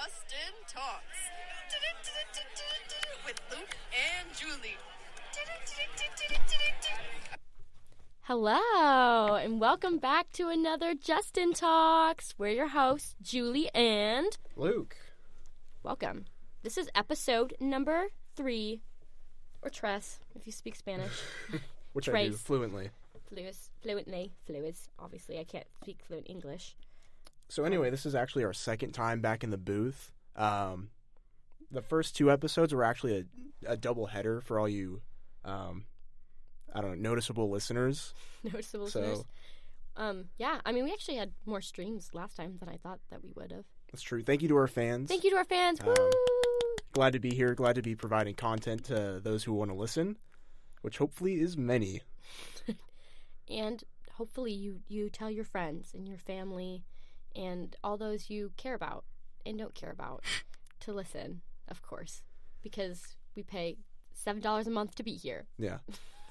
Justin Talks with Luke and Julie. Hello, and welcome back to another Justin Talks. We're your hosts, Julie and Luke. welcome. This is episode number three, or tres, if you speak Spanish. Which I do Trace. fluently. Fluis, fluently, fluids. Obviously, I can't speak fluent English. So anyway, this is actually our second time back in the booth. Um, the first two episodes were actually a, a double header for all you, um, I don't know, noticeable listeners. Noticeable So- listeners. Um, yeah, I mean, we actually had more streams last time than I thought that we would have. That's true. Thank you to our fans. Thank you to our fans. Um, Woo! Glad to be here. Glad to be providing content to those who want to listen, which hopefully is many. and hopefully you you tell your friends and your family and all those you care about and don't care about to listen of course because we pay seven dollars a month to be here Yeah.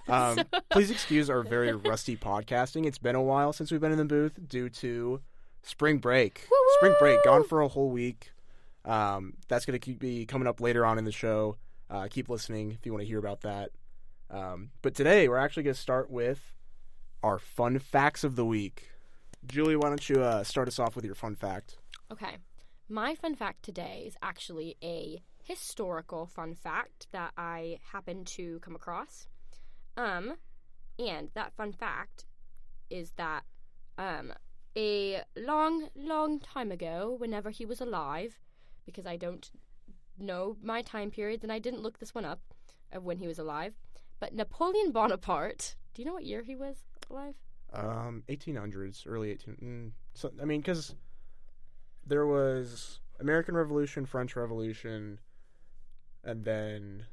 Um, please excuse our very rusty podcasting. It's been a while since we've been in the booth due to spring break. Spring break, gone for a whole week. Um, that's going to be coming up later on in the show. Uh, keep listening if you want to hear about that. Um, but today we're actually going to start with our fun facts of the week. Julie, why don't you uh, start us off with your fun fact? okay. My fun fact today is actually a historical fun fact that i happened to come across. Um and that fun fact is that um a long long time ago whenever he was alive because i don't know my time periods and i didn't look this one up of when he was alive but napoleon bonaparte do you know what year he was alive Um, 1800s, early 18. Mm, so, I mean, because there was American Revolution, French Revolution, and then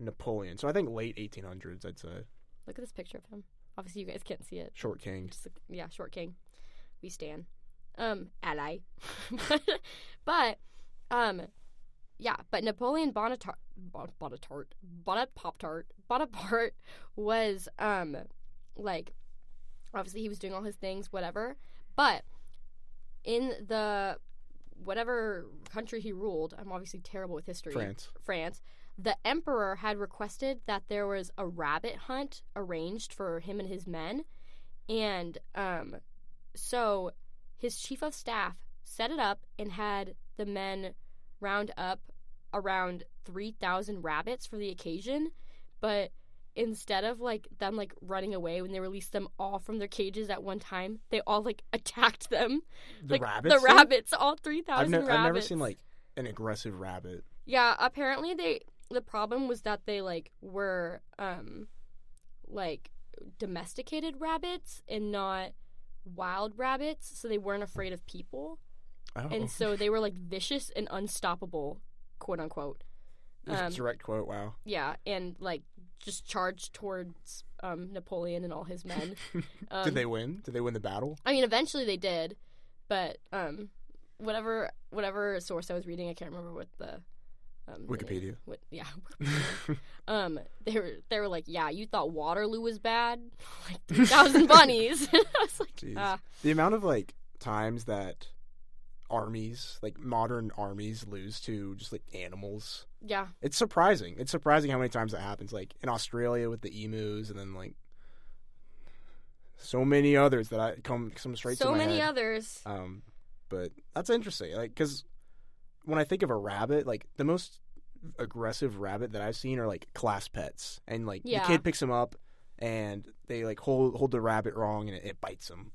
Napoleon. So I think late 1800s. I'd say look at this picture of him obviously you guys can't see it short king. just yeah, short king. We stand. Um, ally. but, um, yeah, but Napoleon Bonaparte, Bon- Bonaparte, Bonaparte, Bonaparte was, um, like, obviously he was doing all his things, whatever. But in the whatever country he ruled, I'm obviously terrible with history. France. France, the emperor had requested that there was a rabbit hunt arranged for him and his men. And um, so his chief of staff set it up and had the men round up around 3,000 rabbits for the occasion. But instead of like them like running away when they released them all from their cages at one time, they all like attacked them. The like rabbits. the though? rabbits, all 3,000 I've, ne- rabbits. I've never seen like an aggressive rabbit. Yeah, apparently they the problem was that they like were um like domesticated rabbits and not wild rabbits, so they weren't afraid of people. Oh, And so they were like vicious and unstoppable, quote unquote. um, direct quote. Wow. Yeah, and like just charged towards um Napoleon and all his men. Um, Did they win? Did they win the battle? I mean, eventually they did, but um, whatever whatever source I was reading, I can't remember what the um, Wikipedia. What, yeah. um, they were they were like, yeah, you thought Waterloo was bad, like three thousand bunnies. I was like, Jeez. ah, the amount of like times that armies, like modern armies, lose to just like animals. Yeah, It's surprising. It's surprising how many times that happens. Like in Australia with the emus, and then like so many others that I come come straight to so my many head. others. Um, but that's interesting. Like because when I think of a rabbit, like the most aggressive rabbit that I've seen are like class pets, and like Yeah. the kid picks them up and they like hold hold the rabbit wrong and it, it bites them,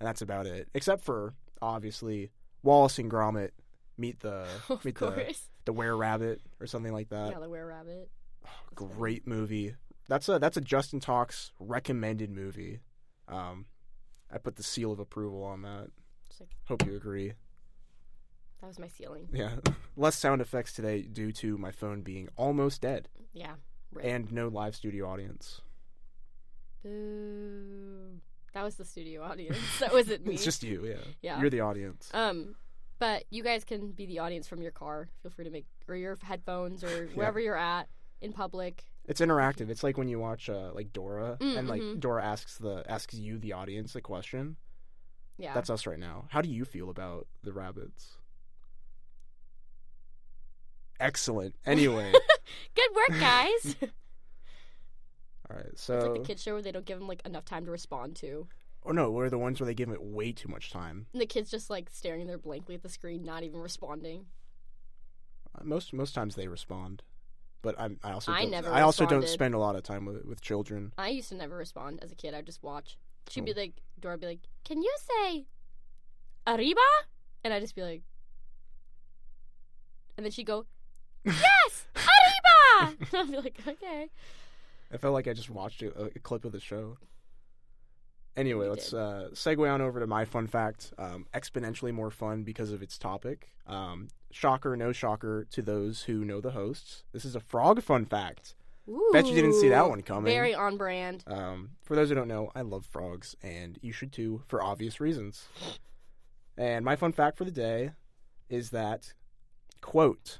and that's about it. Except for obviously Wallace and Gromit meet the of meet the course, the were rabbit or something like that. yeah, the were rabbit. funny. Great movie. That's a that's a Justin Talks recommended movie. Um, I put the seal of approval on that. Like Hope you agree. that was my ceiling. Yeah, less sound effects today due to my phone being almost dead Yeah. Rip. and no live studio audience. Boo. That was the studio audience. That wasn't me. It's just you, yeah. yeah. You're the audience. Um, but you guys can be the audience from your car. Feel free to make or your headphones or wherever you're at in public. It's interactive. It's like when you watch uh, like Dora, Mm, and like mhm. Dora asks the asks you the audience a question. Yeah. That's us right now. How do you feel about the rabbits? excellent. Anyway, Good work, guys. all right. So it's like the kids show where they don't give them like enough time to respond to, or no, we're the ones where they give it way too much time. and the kids just like staring there blankly at the screen, not even responding. Uh, Most most times they respond, but I'm, I also I don't, never I also don't responded. spend a lot of time with with children. I used to never respond as a kid. I'd just watch. She'd be like, Dora would be like, "Can you say arriba?" And I'd just be like, and then she'd go, "Yes, arriba!" and I'd be like, "Okay." I felt like I just watched a, a clip of the show. Anyway, let's uh, segue on over to my fun fact. Um, exponentially more fun because of its topic. Um, shocker, no shocker to those who know the hosts. This is a frog fun fact. Bet you didn't see that one coming. Very on brand. Um, for those who don't know, I love frogs, and you should too, for obvious reasons. And my fun fact for the day is that, quote,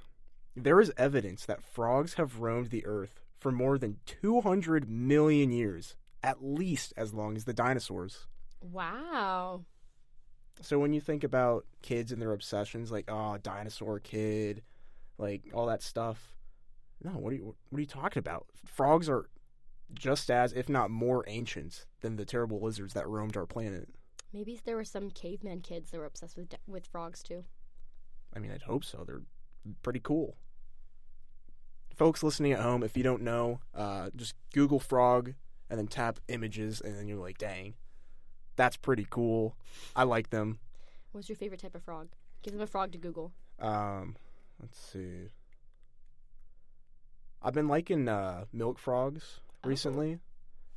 there is evidence that frogs have roamed the earth for more than 200 million years, at least as long as the dinosaurs. Wow. So when you think about kids and their obsessions, like, oh, dinosaur kid, like all that stuff, no, what are you, what are you talking about? Frogs are just as, if not more, ancient than the terrible lizards that roamed our planet. Maybe there were some caveman kids that were obsessed with with frogs too. I mean, I'd hope so. They're pretty cool. Folks listening at home, if you don't know, uh, just Google frog and then tap images, and then you're like, dang, that's pretty cool. I like them. What's your favorite type of frog? Give them a frog to Google. Um, let's see. I've been liking uh, milk frogs Oh. recently.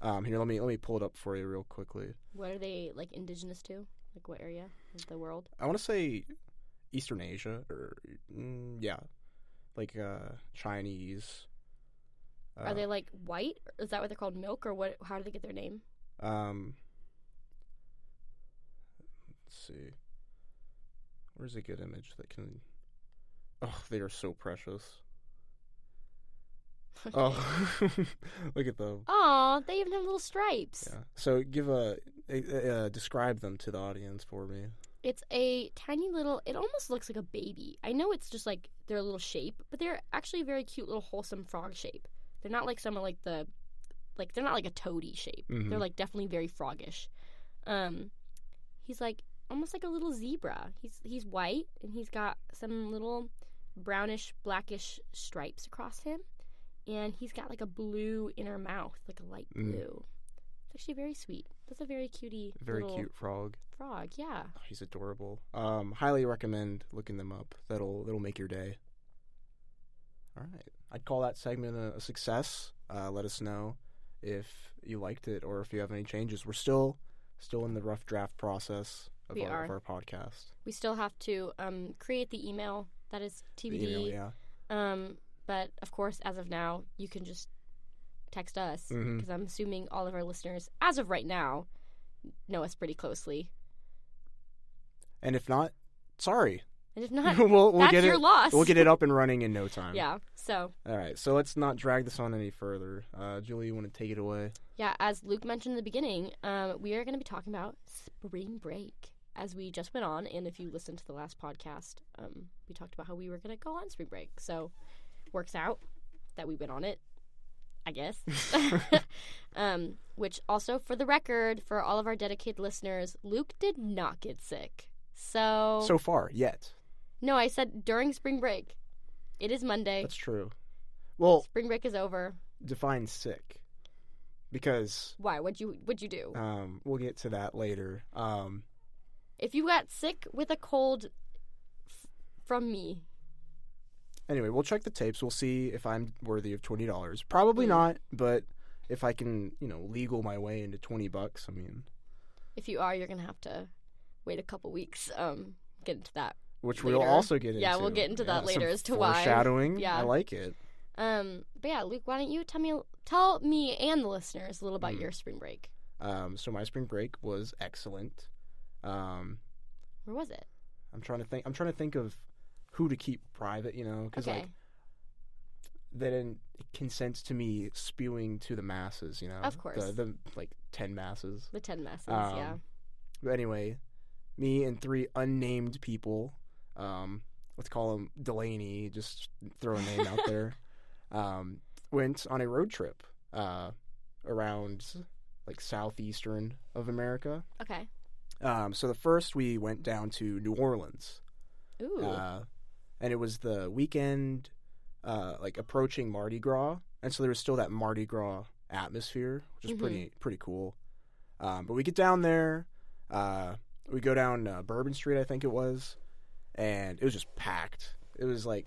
Um, here, let me let me pull it up for you real quickly. What are they like indigenous to? Like what area of the world? I want to say Eastern Asia, or mm, yeah, like uh, Chinese. Uh, Are they like white? Is that what they're called? Milk or what? How do they get their name? Um, let's see. Where's a good image that can? Oh, they are so precious. Oh, look at them. Aw, they even have little stripes. Yeah. So give a, a, uh describe them to the audience for me. It's a tiny little. It almost looks like a baby. I know it's just like their little shape, but they're actually a very cute little wholesome frog shape. They're not like some of like the, like they're not like a toady shape. Mhm. They're like definitely very froggish. Um, he's like almost like a little zebra. He's he's white and he's got some little brownish blackish stripes across him, and he's got like a blue inner mouth, like a light Mm. blue. It's actually very sweet. That's a very cutie. Very cute frog. frog. Yeah. Oh, he's adorable. Um, highly recommend looking them up. That'll that'll make your day. All right, I'd call that segment a, a success. Uh, let us know if you liked it or if you have any changes. We're still still in the rough draft process of, We our, of are. our podcast. We still have to um, create the email that is TBD. email, yeah. Um, but of course, as of now, you can just text us Mhm. because I'm assuming all of our listeners, as of right now, know us pretty closely. And if not, sorry. And if not, we'll we'll that's get your it. loss. We'll get it up and running in no time. yeah. So All right. So let's not drag this on any further. Uh, Julie, you want to take it away? yeah, as Luke mentioned in the beginning, um, we are going to be talking about spring break. As we just went on, and if you listened to the last podcast, um, we talked about how we were going to go on spring break. So, works out that we went on it, I guess. um, which also, for the record, for all of our dedicated listeners, Luke did not get sick. So, So far, yet. No, I said during spring break. It is Monday. That's true. Well, Spring break is over. define sick, because Why? What'd you What'd you do? um, we'll get to that later. Um, If you got sick with a cold f- from me, anyway, we'll check the tapes. We'll see if I'm worthy of twenty dollars. Probably Mm. not, but if I can, you know, legal my way into twenty bucks, I mean, if you are, you're gonna have to wait a couple weeks. Um, get into that. Which we'll also get into. Yeah, we'll get into that some later as to why. foreshadowing. Yeah. I like it. Um, but yeah, Luke, why don't you tell me tell me and the listeners a little about Mm. your spring break? Um, so my spring break was excellent. Um, Where was it? I'm trying to think. I'm trying to think of who to keep private. You know, because Okay, like then it consents to me spewing to the masses. You know, Of course. the, the like ten masses. the ten masses. Um, yeah. But anyway, me and three unnamed people um, let's call him Delaney, just throw a name out there, um, went on a road trip uh, around like southeastern of America. Okay. Um, so the first we went down to New Orleans, Ooh. uh, and it was the weekend, uh, like approaching Mardi Gras, and so there was still that Mardi Gras atmosphere, which is Mhm. pretty pretty cool. Um, but we get down there, uh, we go down uh, Bourbon Street, I think it was, and it was just packed. It was like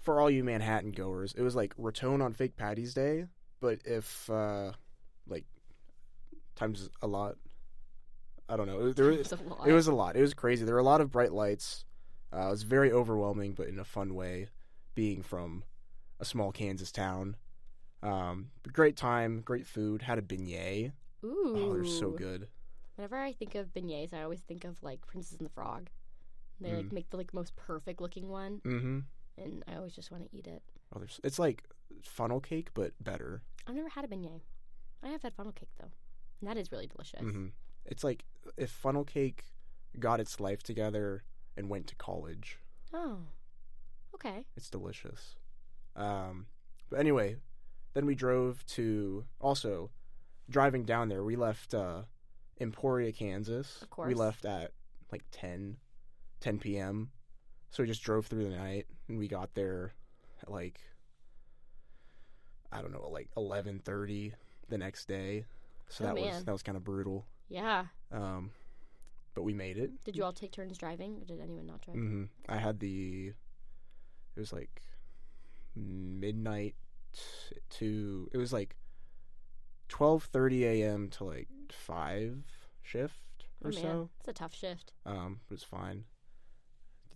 for all you Manhattan goers, it was like Raton on Fake Patty's Day, but if uh, like times a lot. I don't know. There, It's a lot. it was a lot. It was crazy. There were a lot of bright lights. Uh, it was very overwhelming, but in a fun way, being from a small Kansas town. Um, great time, great food. Had a beignet. Ooh. Oh, they're so good. Whenever I think of beignets, I always think of like Princess and the Frog. They like Mm. make the like most perfect looking one, Mm-hmm. and I always just want to eat it. Oh, there's, it's like funnel cake, but better. I've never had a beignet. I have had funnel cake though, and that is really delicious. hmm It's like if funnel cake got its life together and went to college. Oh, okay. It's delicious. Um, but anyway, then we drove to also driving down there. We left uh, Emporia, Kansas. Of course. We left at like 10, 10 p.m. So we just drove through the night, and we got there at like I don't know, like eleven thirty the next day. So Oh, that was that was kind of brutal. Yeah. Um, but we made it. Did you all take turns driving, or did anyone not drive? hmm I had the. It was like midnight to. It was like twelve thirty a.m. to like five shift Oh or man, so. it's a tough shift. Um, it was fine.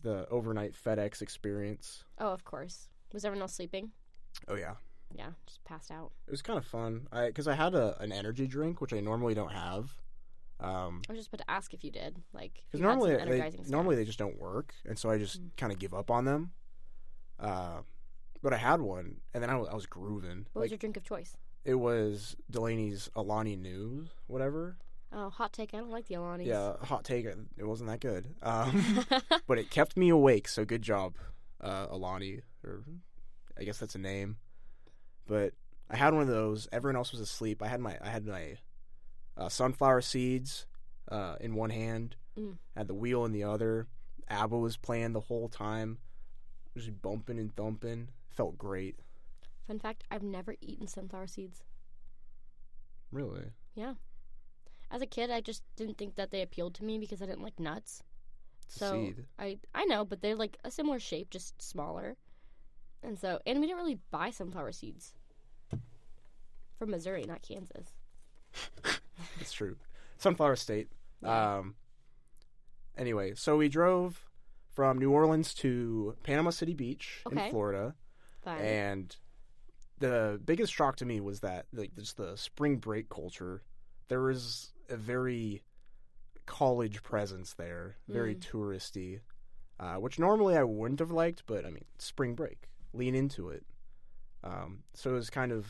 The overnight FedEx experience. Oh, of course. Was everyone else sleeping? Oh yeah, Yeah, just passed out. it was kind of fun. I because I had a an energy drink which I normally don't have. Um, I was just about to ask if you did, like, because you had some normally they normally they just don't work, and so I just Mm. kind of give up on them. Uh, but I had one, and then I was, I was grooving. What like was your drink of choice? it was Delaney's Alani Nus, whatever. Oh, hot take. I don't like the Alanis. Yeah, hot take. It wasn't that good, um, but it kept me awake. So good job, uh, Alani, or I guess that's a name. But I had one of those. Everyone else was asleep. I had my I had my uh, sunflower seeds uh, in one hand, Mm. had the wheel in the other. ABBA was playing the whole time, just bumping and thumping. Felt great. Fun fact: I've never eaten sunflower seeds. Really. As a kid, I just didn't think that they appealed to me because I didn't like nuts. So seed. I I know, but they're like a similar shape, just smaller. And so, and we didn't really buy sunflower seeds from Missouri, not Kansas. That's true. Sunflower State. Yeah. Um. Anyway, so we drove from New Orleans to Panama City Beach Okay. in Florida, Fun. and the biggest shock to me was that like just the spring break culture. There was a very college presence there, very Mm. touristy, uh, which normally I wouldn't have liked, but I mean, spring break, lean into it. Um, so it was kind of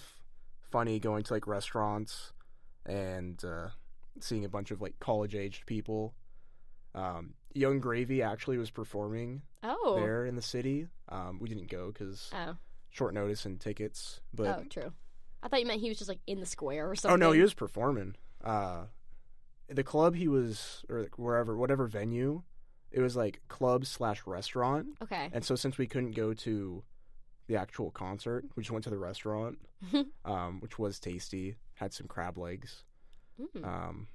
funny going to like restaurants and uh, seeing a bunch of like college aged people. Um, Yung Gravy actually was performing oh. there in the city. Um, we didn't go because Oh. short notice and tickets. But oh, true. I thought you meant he was just like in the square or something. oh no, he was performing. Uh, the club he was or like, wherever, whatever venue, it was like club slash restaurant. Okay. And so since we couldn't go to the actual concert, we just went to the restaurant, um, which was tasty. Had some crab legs. Mm. Um,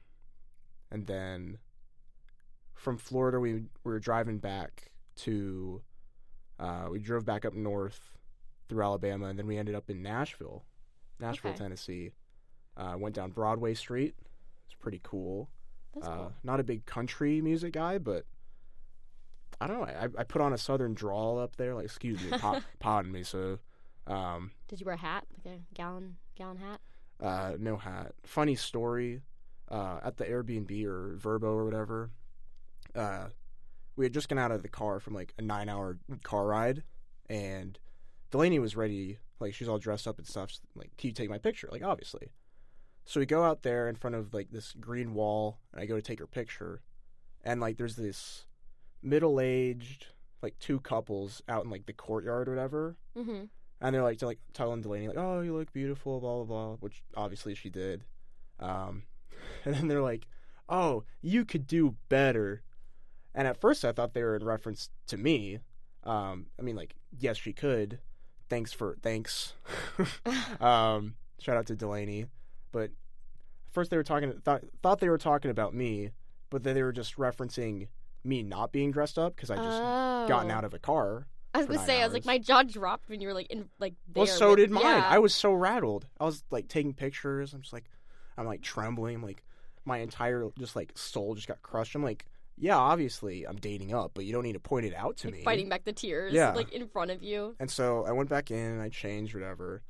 and then from Florida, we, we were driving back to, uh, we drove back up north through Alabama, and then we ended up in Nashville, Nashville, Okay. Tennessee. Uh, went down Broadway Street. It's pretty cool. That's uh, cool. Not a big country music guy, but I don't know. I, I put on a southern drawl up there. Like, excuse me, pa- pardon me. So, um, Did you wear a hat, like a gallon gallon hat? uh, no hat. Funny story. Uh, at the Airbnb or Vrbo or whatever, uh, we had just gotten out of the car from like a nine-hour car ride, and Delaney was ready. Like she's all dressed up and stuff. Like, can you take my picture? Like, obviously. So we go out there in front of like this green wall, and I go to take her picture, and like there's this middle-aged like two couples out in like the courtyard or whatever, Mm-hmm. and they're like to like telling Delaney like, "Oh, you look beautiful," blah blah blah, which obviously she did. Um, and then they're like, "Oh, you could do better." And at first, I thought they were in reference to me. Um, I mean, like, yes, she could. Thanks for thanks. um, shout out to Delaney. But first, they were talking thought thought they were talking about me, but then they were just referencing me not being dressed up because I just gotten Oh. out of a car. I was gonna say, I was like, my jaw dropped when you were like in like. There Well, so with- did mine. Yeah. I was so rattled. I was like taking pictures. I'm just like, I'm like trembling. I'm like, my entire just like soul just got crushed. I'm like, yeah, obviously I'm dating up, but you don't need to point it out to like, me. fighting back the tears, Yeah. like in front of you. And so I went back in and I changed whatever,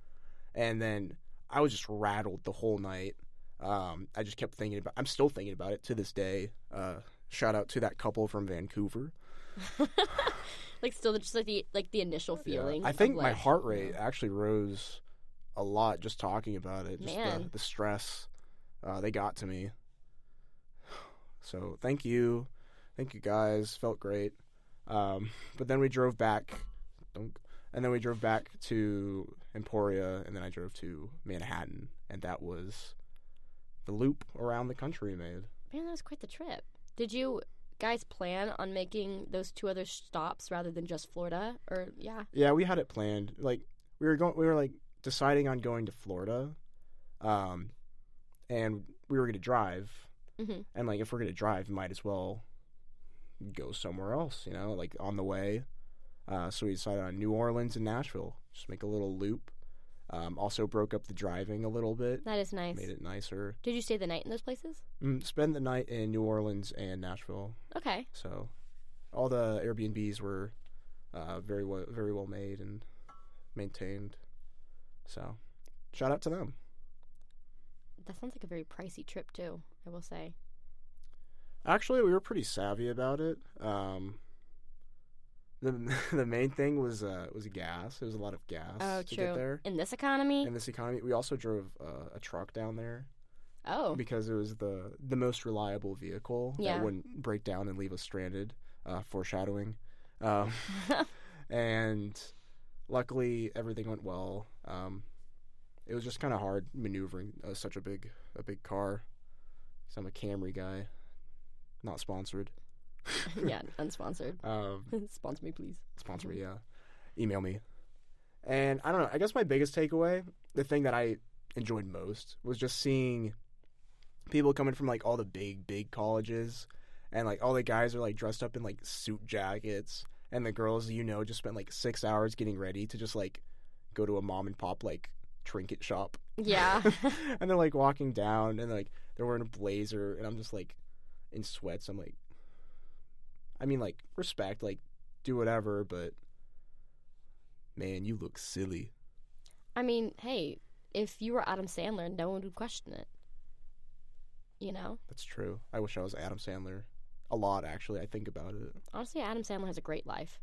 and then I was just rattled the whole night. Um, I just kept thinking about. I'm still thinking about it to this day. Uh, shout out to that couple from Vancouver. like still just like the like the initial Yeah. feeling. I of, think my heart rate actually rose a lot just talking about it. Just the, Man. the stress uh, they got to me. So thank you, thank you guys. Felt great. Um, but then we drove back, and then we drove back to Emporia, and then I drove to Manhattan, and that was the loop around the country we made. Man, that was quite the trip. Did you guys plan on making those two other stops rather than just Florida? Or yeah, Yeah, we had it planned. Like we were going, we were like deciding on going to Florida, um, and we were going to drive. Mhm. And like, if we're going to drive, might as well go somewhere else. You know, like on the way. Uh, so we decided on New Orleans and Nashville. Just make a little loop. Um, also broke up the driving a little bit, that is nice. made it nicer. Did you stay the night in those places? Mm, spend the night in New Orleans and Nashville. Okay. So all the Airbnbs were uh, very well, very well made and maintained. So shout out to them. That sounds like a very pricey trip too. I will say. Actually, we were pretty savvy about it. Um, the the main thing was uh, was gas. It was a lot of gas Oh, to true. get there. In this economy. In this economy, we also drove uh, a truck down there oh. because it was the the most reliable vehicle Yeah. that wouldn't break down and leave us stranded. Uh, foreshadowing. Um, and luckily everything went well. Um, it was just kind of hard maneuvering uh, such a big a big car. i I'm a Camry guy, not sponsored. yeah, unsponsored. Um, Sponsor me, please. sponsor me, yeah. Email me. And I don't know. I guess my biggest takeaway, the thing that I enjoyed most, was just seeing people coming from like all the big big colleges, and like all the guys are like dressed up in like suit jackets, and the girls you know just spent like six hours getting ready to just like go to a mom and pop like trinket shop. Yeah. and they're like walking down, and like they're wearing a blazer, and I'm just like in sweats. I'm like, I mean, like respect, like do whatever, but man, you look silly. I mean, hey, if you were Adam Sandler, no one would question it. You know? That's true. I wish I was Adam Sandler. A lot, actually. I think about it. Honestly, Adam Sandler has a great life.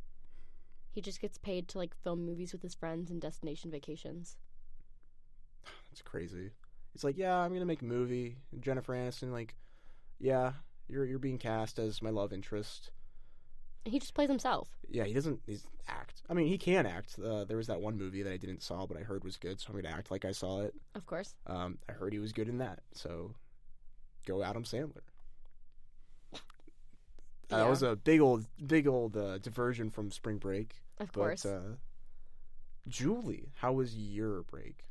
He just gets paid to like film movies with his friends and destination vacations. It's crazy. It's like, yeah, I'm gonna make a movie. Jennifer Aniston, like, yeah, you're you're being cast as my love interest. He just plays himself. Yeah, he doesn't. He's act. I mean, he can act. Uh, there was that one movie that I didn't saw, but I heard was good, so I'm gonna act like I saw it. Of course. Um, I heard he was good in that, so go Adam Sandler. Uh, That was a big old, big old uh, diversion from spring break. Of course. Uh, Julie, how was your break?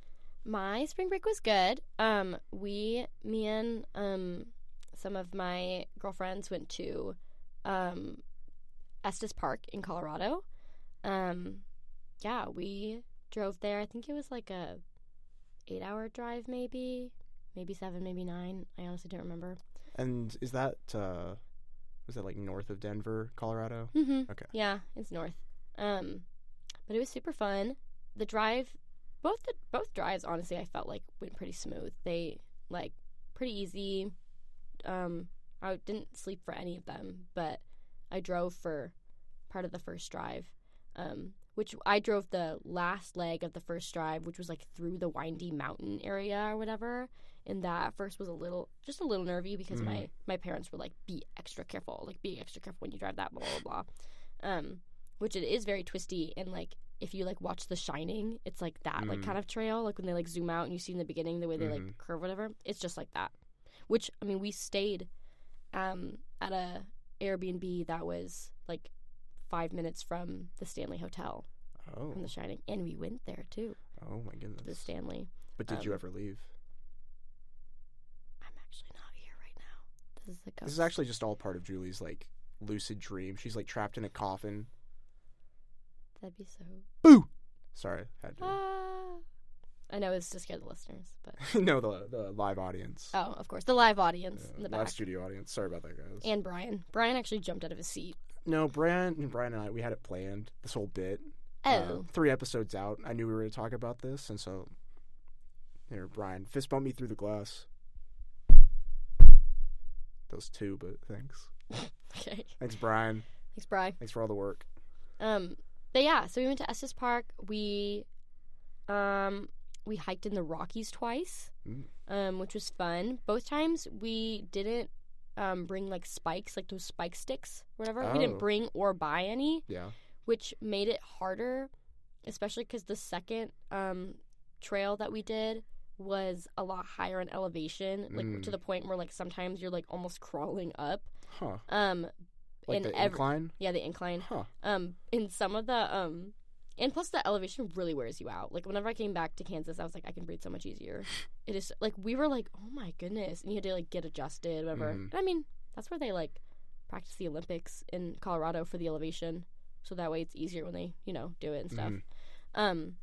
My spring break was good. Um, we, me and um, some of my girlfriends went to um, Estes Park in Colorado. Um, yeah, we drove there. I think it was like a eight-hour drive, maybe, maybe seven, maybe nine. I honestly don't remember. And is that uh, was that like north of Denver, Colorado? Mm-hmm. Okay. Yeah, it's north. Um, but it was super fun. The drive, both the both drives, honestly, I felt like went pretty smooth. They like pretty easy. Um, I didn't sleep for any of them, but I drove for part of the first drive. Um, which I drove the last leg of the first drive, which was like through the windy mountain area or whatever. And that at first was a little, just a little nervy because my my parents were like, "Be extra careful, like be extra careful when you drive that." Blah blah blah. Um, which it is very twisty and like if you like watch The Shining, it's like that like Mm. kind of trail, like when they like zoom out and you see in the beginning the way they Mhm. like curve whatever. It's just like that. Which I mean, we stayed um at a Airbnb that was like five minutes from the Stanley Hotel Oh, from The Shining, and we went there too. oh my goodness. The Stanley. but did you um, ever leave? I'm actually not here right now. This is a ghost. This is actually just all part of Julie's like lucid dream. She's like trapped in a coffin. That'd be so. Boo! Sorry, had to. Ah. I know it's to scare the listeners, but no, the the live audience. oh, of course, the live audience Yeah, in the live back, studio audience. Sorry about that, guys. and Brian. Brian actually jumped out of his seat. no, Brian and Brian and I, we had it planned. This whole bit. Oh, Uh, three episodes out, I knew we were going to talk about this, and so here, Brian, fist bump me through the glass. Those two, but thanks. okay. Thanks, Brian. Thanks, Brian. Thanks for all the work. Um, but yeah, so we went to Estes Park. We, um, we hiked in the Rockies twice, Mm. um, which was fun. Both times we didn't um bring like spikes, like those spike sticks, or whatever. We Oh. didn't bring or buy any. Yeah. which made it harder, especially because the second um, trail that we did was a lot higher in elevation, like Mm. to the point where like sometimes you're like almost crawling up. Huh. Um, Like in the every incline? yeah, the incline. Huh. Um, in some of the um, and plus the elevation really wears you out. Like whenever I came back to Kansas, I was like, I can breathe so much easier. it is like we were like, oh my goodness, and you had to like get adjusted, whatever. Mhm. And I mean, that's where they like practice the Olympics in Colorado for the elevation, so that way it's easier when they you know do it and stuff. Mhm. Um,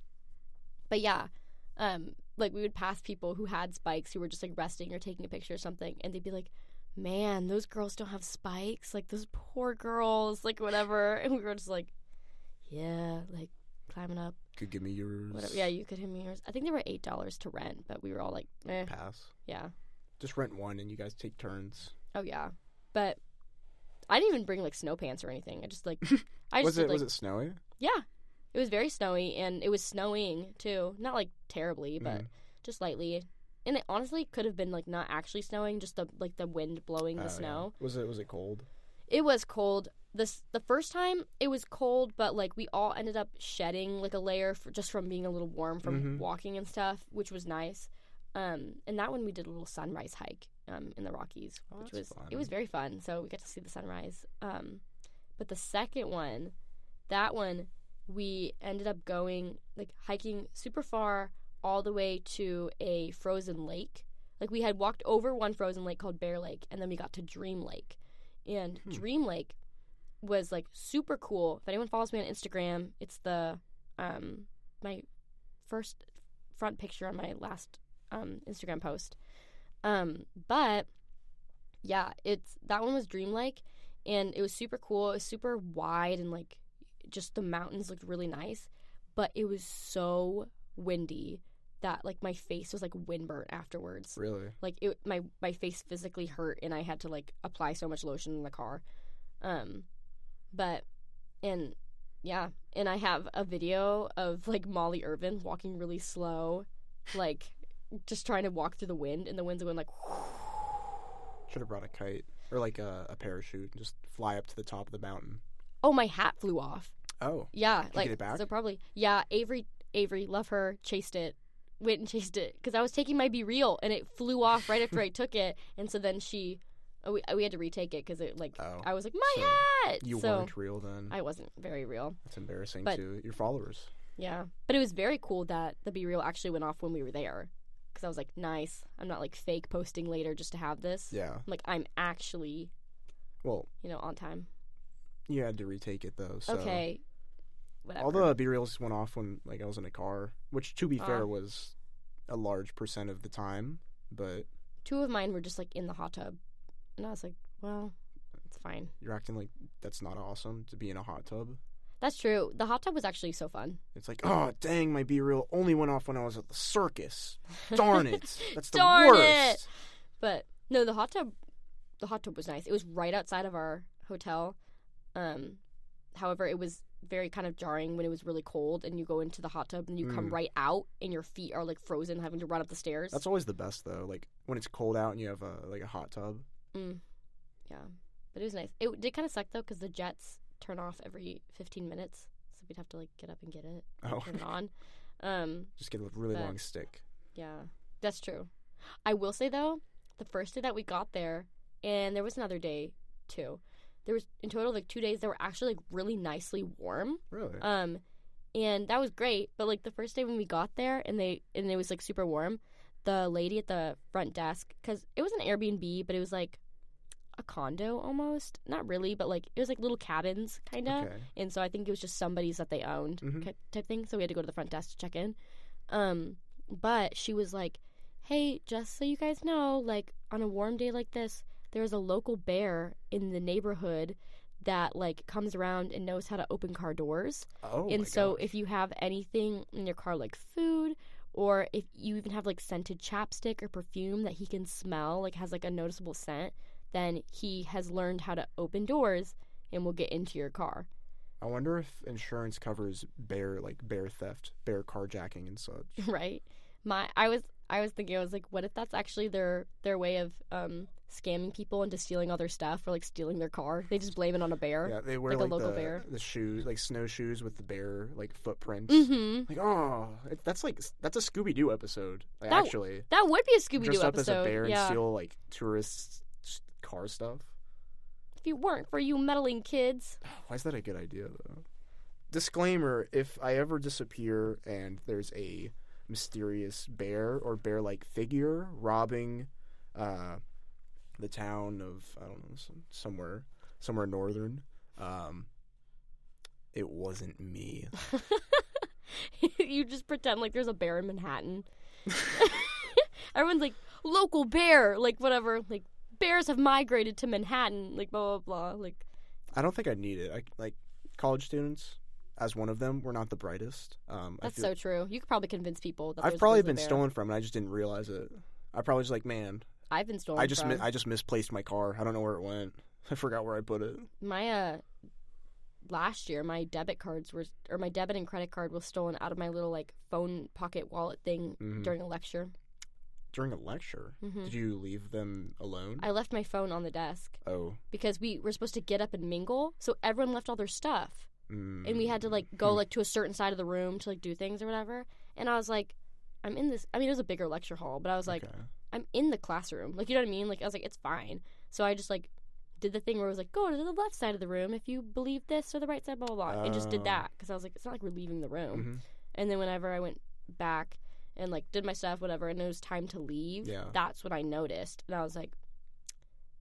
but yeah, um, like we would pass people who had spikes who were just like resting or taking a picture or something, and they'd be like, "Man, those girls don't have spikes. Like those poor girls, like whatever." And we were just like, "Yeah, like climbing up, Could give me yours. whatever." Yeah, you could hit me yours. I think they were eight dollars to rent, but we were all like, "Eh, Pass. yeah, Just rent one and you guys take turns. oh yeah." But I didn't even bring like snow pants or anything. I just like I just Was did, it like was it snowy? yeah, it was very snowy and it was snowing too. Not like terribly, but Mm. just lightly. And it honestly could have been like not actually snowing, just the like the wind blowing Oh, the yeah. snow. Was it was it cold? It was cold. This the first time it was cold, but like we all ended up shedding like a layer for, just from being a little warm from Mhm. walking and stuff, which was nice. Um, and that one we did a little sunrise hike um, in the Rockies, Oh, which was it was very fun. So we got to see the sunrise. Um, but the second one, that one we ended up going like hiking super far all the way to a frozen lake. Like we had walked over one frozen lake called Bear Lake, and then we got to Dream Lake. And Hmm. Dream Lake was like super cool. If anyone follows me on Instagram, it's the um my first front picture on my last um Instagram post. Um but yeah, it's that one was dreamlike and it was super cool. It was super wide and like just the mountains looked really nice, but it was so windy that like my face was like windburnt afterwards Really? like it my my face physically hurt and i had to like apply so much lotion in the car um but and yeah and i have a video of like molly irvin walking really slow like just trying to walk through the wind and the wind's going like Should have brought a kite or like a, a parachute and just fly up to the top of the mountain. oh my hat flew off Oh, yeah like get it back? so probably yeah avery avery love her chased it went and chased it because i was taking my BeReal and it flew off right after i took it and so then she oh, we, we had to retake it because it like Oh. i was like my So hat you so weren't real then. i wasn't very real That's embarrassing but- to your followers. yeah but it was very cool that the BeReal actually went off when we were there because i was like nice i'm not like fake posting later just to have this Yeah. i'm like i'm actually Well, you know on time you had to retake it though. So. okay whatever All the BeReals went off when like I was in a car, which to be Ah. fair was a large percent of the time. But two of mine were just like in the hot tub and i was like well it's fine you're acting like that's not awesome to be in a hot tub. That's true. The hot tub was actually so fun. It's like, oh dang, my BeReal only went off when I was at the circus. Darn it, that's the Darn worst. it. But no, the hot tub, the hot tub was nice. It was right outside of our hotel. Um, however, it was very kind of jarring when it was really cold and you go into the hot tub and you come Mm. right out and your feet are like frozen, having to run up the stairs. That's always the best though. Like when it's cold out and you have a like a hot tub. Mm. Yeah, but it was nice. It did kind of suck though because the jets turn off every 15 minutes, so we'd have to like get up and get it, Oh, turn it on. Um, just get a really But- long stick. yeah, that's true. I will say though, the first day that we got there, and there was another day too. There was in total like two days that were actually like really nicely warm. Really? Um, and that was great. But like the first day when we got there and they and it was like super warm, the lady at the front desk because it was an Airbnb, but it was like a condo almost. Not really, but like it was like little cabins kind of. okay. And so I think it was just somebody's that they owned Mhm. ki- type thing. So we had to go to the front desk to check in. Um, but she was like, "Hey, just so you guys know, like on a warm day like this, there's a local bear in the neighborhood that like comes around and knows how to open car doors. Oh, and so gosh. if you have anything in your car like food or if you even have like scented chapstick or perfume that he can smell, like has like a noticeable scent, then he has learned how to open doors and will get into your car. I wonder if insurance covers bear like bear theft, bear carjacking, and such. right? My I was I was thinking I was like, what if that's actually their their way of um scamming people into stealing all their stuff or like stealing their car? They just blame it on a bear. Yeah, they wear Like a local the, bear. the shoes, like snowshoes with the bear like footprints. Mm-hmm. Like, oh, it, that's like that's a Scooby Doo episode. Like, That- actually, That would be a Scooby dress Doo up episode. as a bear and steal like tourists' car stuff. If you weren't for you meddling kids. Why is that a good idea though? Disclaimer: If I ever disappear and there's a mysterious bear or bear-like figure robbing uh, the town of I don't know some, somewhere somewhere northern, um, it wasn't me. you just pretend like there's a bear in Manhattan. Everyone's like, local bear, like whatever, like bears have migrated to Manhattan, like blah blah blah. Like I don't think I need it. I like college students. As one of them, we're not the brightest. Um, that's so true. You could probably convince people that I've probably been bear. stolen from, and I just didn't realize it. I probably just like, man, I've been stolen. I just from. mi- I just misplaced my car. I don't know where it went. I forgot where I put it. my uh last year my debit cards were or my debit and credit card was stolen out of my little like phone pocket wallet thing Mhm. during a lecture. During a lecture, hmm did you leave them alone? I left my phone on the desk oh, because we were supposed to get up and mingle, so everyone left all their stuff. mm, and we had to like go Hmm. like to a certain side of the room to like do things or whatever. And I was like, I'm in this. I mean, it was a bigger lecture hall, but I was like, okay. I'm in the classroom. Like, you know what I mean? Like, I was like, it's fine. So I just like did the thing where it was like, go to the left side of the room if you believe this or the right side, blah blah blah. and just did Oh. that because I was like, it's not like we're leaving the room. Mhm. And then whenever I went back and like did my stuff, whatever, and it was time to leave, Yeah. that's when I noticed, and I was like,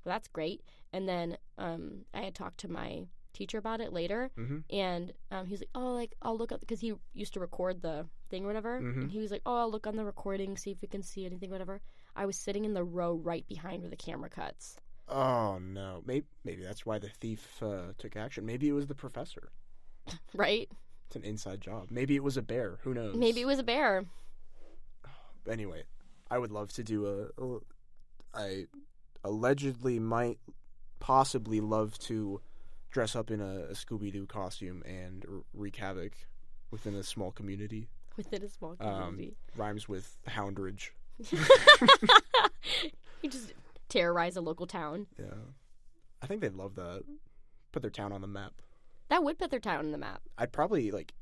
well, that's great. And then um, I had talked to my teacher about it later, Mhm. and um, he was like, "Oh, like I'll look up because he used to record the thing or whatever." Mhm. And he was like, "Oh, I'll look on the recording, see if we can see anything, whatever." I was sitting in the row right behind where the camera cuts. Oh no, maybe maybe that's why the thief uh, took action. Maybe it was the professor. Right? It's an inside job. Maybe it was a bear. Who knows? Maybe it was a bear. anyway, I would love to do a, a I allegedly might possibly love to dress up in a, a Scooby Doo costume and r- wreak havoc within a small community. Within a small Um, community, rhymes with houndridge. you just terrorize a local town. Yeah, I think they'd love that. Put their town on the map. That would put their town on the map, I'd probably like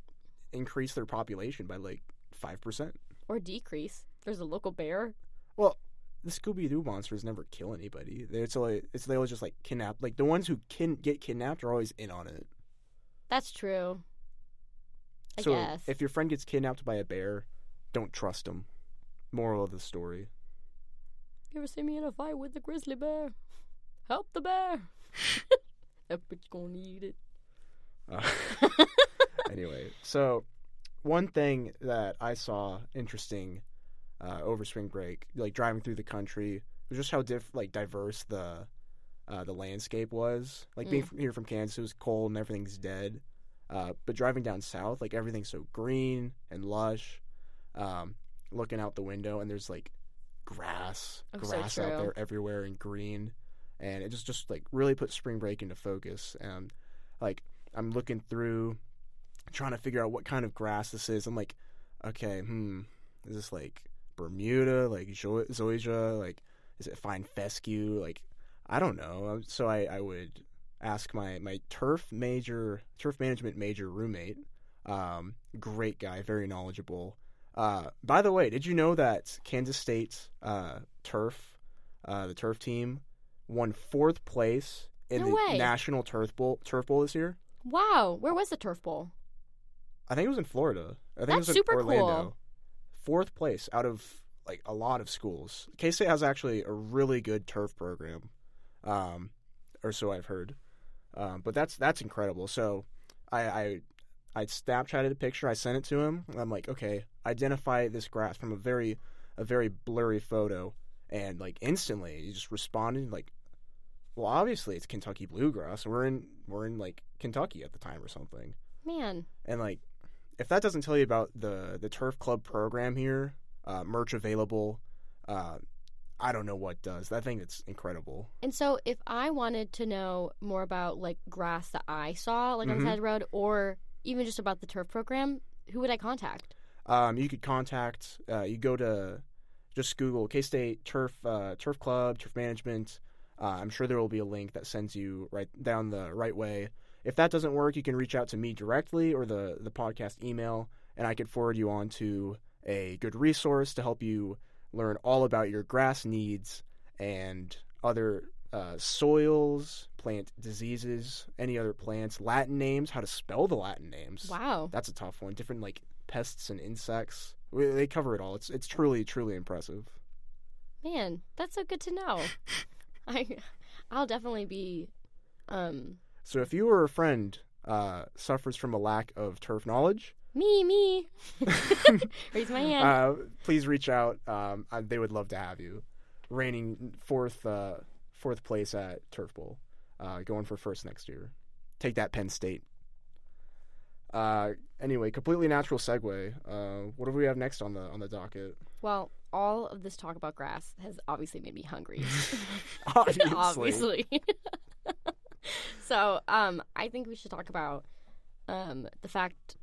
increase their population by like five percent. or decrease. There's a local bear. Well, the Scooby Doo monsters never kill anybody. They- It's like it's they always just like kidnap. Like the ones who can get kidnapped are always in on it. That's true. I so guess. if your friend gets kidnapped by a bear, don't trust him. Moral of the story. You ever see me in a fight with a grizzly bear? Help the bear. that bitch gonna eat it. Uh, anyway, so one thing that I saw interesting uh, over spring break, like driving through the country, was just how diff- like diverse the uh, the landscape was. Like being from here from Kansas, it was cold and everything's dead. Uh, but driving down south, like everything's so green and lush. Um, looking out the window, and there's like grass, Oh, so grass out there everywhere and green, and it just just like really put spring break into focus. And like I'm looking through, trying to figure out what kind of grass this is. I'm like, okay, hmm, is this like Bermuda, like zo- zoysia, like is it fine fescue? Like I don't know. Um, So I I would ask my my turf major turf management major roommate. Um, great guy, very knowledgeable. Uh, by the way, did you know that Kansas State uh, turf, uh, the turf team, won fourth place in No the way. national turf bowl turf bowl this year? Wow, where was the turf bowl? I think it was in Florida. I think That's it was in super Orlando. cool. Fourth place out of like a lot of schools. K State has actually a really good turf program, um, or so I've heard. Um, but that's that's incredible. So I, I I Snapchatted a picture. I sent it to him. I'm like, okay, identify this grass from a very a very blurry photo, and like instantly he just responded like, well, obviously it's Kentucky bluegrass. We're in we're in like Kentucky at the time or something. Man, And like, if that doesn't tell you about the the turf club program here, uh, merch available, uh, I don't know what does. I think it's incredible. And so, if I wanted to know more about like grass that I saw, like on Mhm. the side of the road, or even just about the turf program, who would I contact? Um, you could contact. Uh, you go to just Google K State Turf uh, Turf Club Turf Management. Uh, I'm sure there will be a link that sends you right down the right way. If that doesn't work, you can reach out to me directly or the the podcast email, and I could forward you on to a good resource to help you learn all about your grass needs and other uh, soils, plant diseases, any other plants, Latin names, how to spell the Latin names. Wow. That's a tough one. Different like pests and insects. They cover it all. It's it's truly truly impressive. Man, that's so good to know. I I'll definitely be um So if you or a friend uh, suffers from a lack of turf knowledge, me, me. Raise my hand. uh, please reach out. Um, I, they would love to have you. Reigning fourth uh, fourth place at Turf Bowl, uh, going for first next year. Take that, Penn State. Uh, anyway, completely natural segue. Uh, what do we have next on the on the docket? well, all of this talk about grass has obviously made me hungry. Obviously. obviously. so, um, I think we should talk about um the fact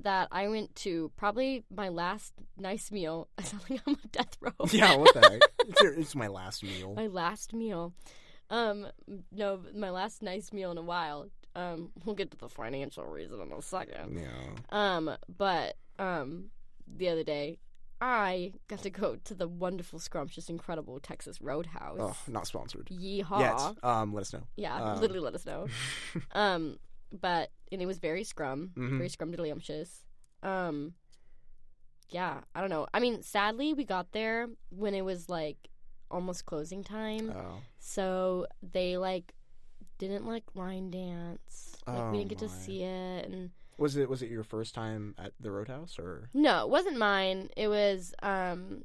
that I went to probably my last nice meal. I sound like I'm on death row. Yeah, what the heck? It's, your- it's my last meal. my last meal. Um, no, my last nice meal in a while. Um, we'll get to the financial reason in a second. Yeah. Um, but um, the other day, I got to go to the wonderful, scrumptious, incredible Texas Roadhouse. Oh, not sponsored. Yeehaw! Yet. Um, let us know. Yeah, Um, literally let us know. um, but and it was very scrum, Mhm. very scrumdiddlyumptious. Um, yeah, I don't know. I mean, sadly, we got there when it was like almost closing time, Oh. so they like didn't like line dance. Like Oh, we didn't get to see it, and Was it was it your first time at the Roadhouse or? no, it wasn't mine. It was um,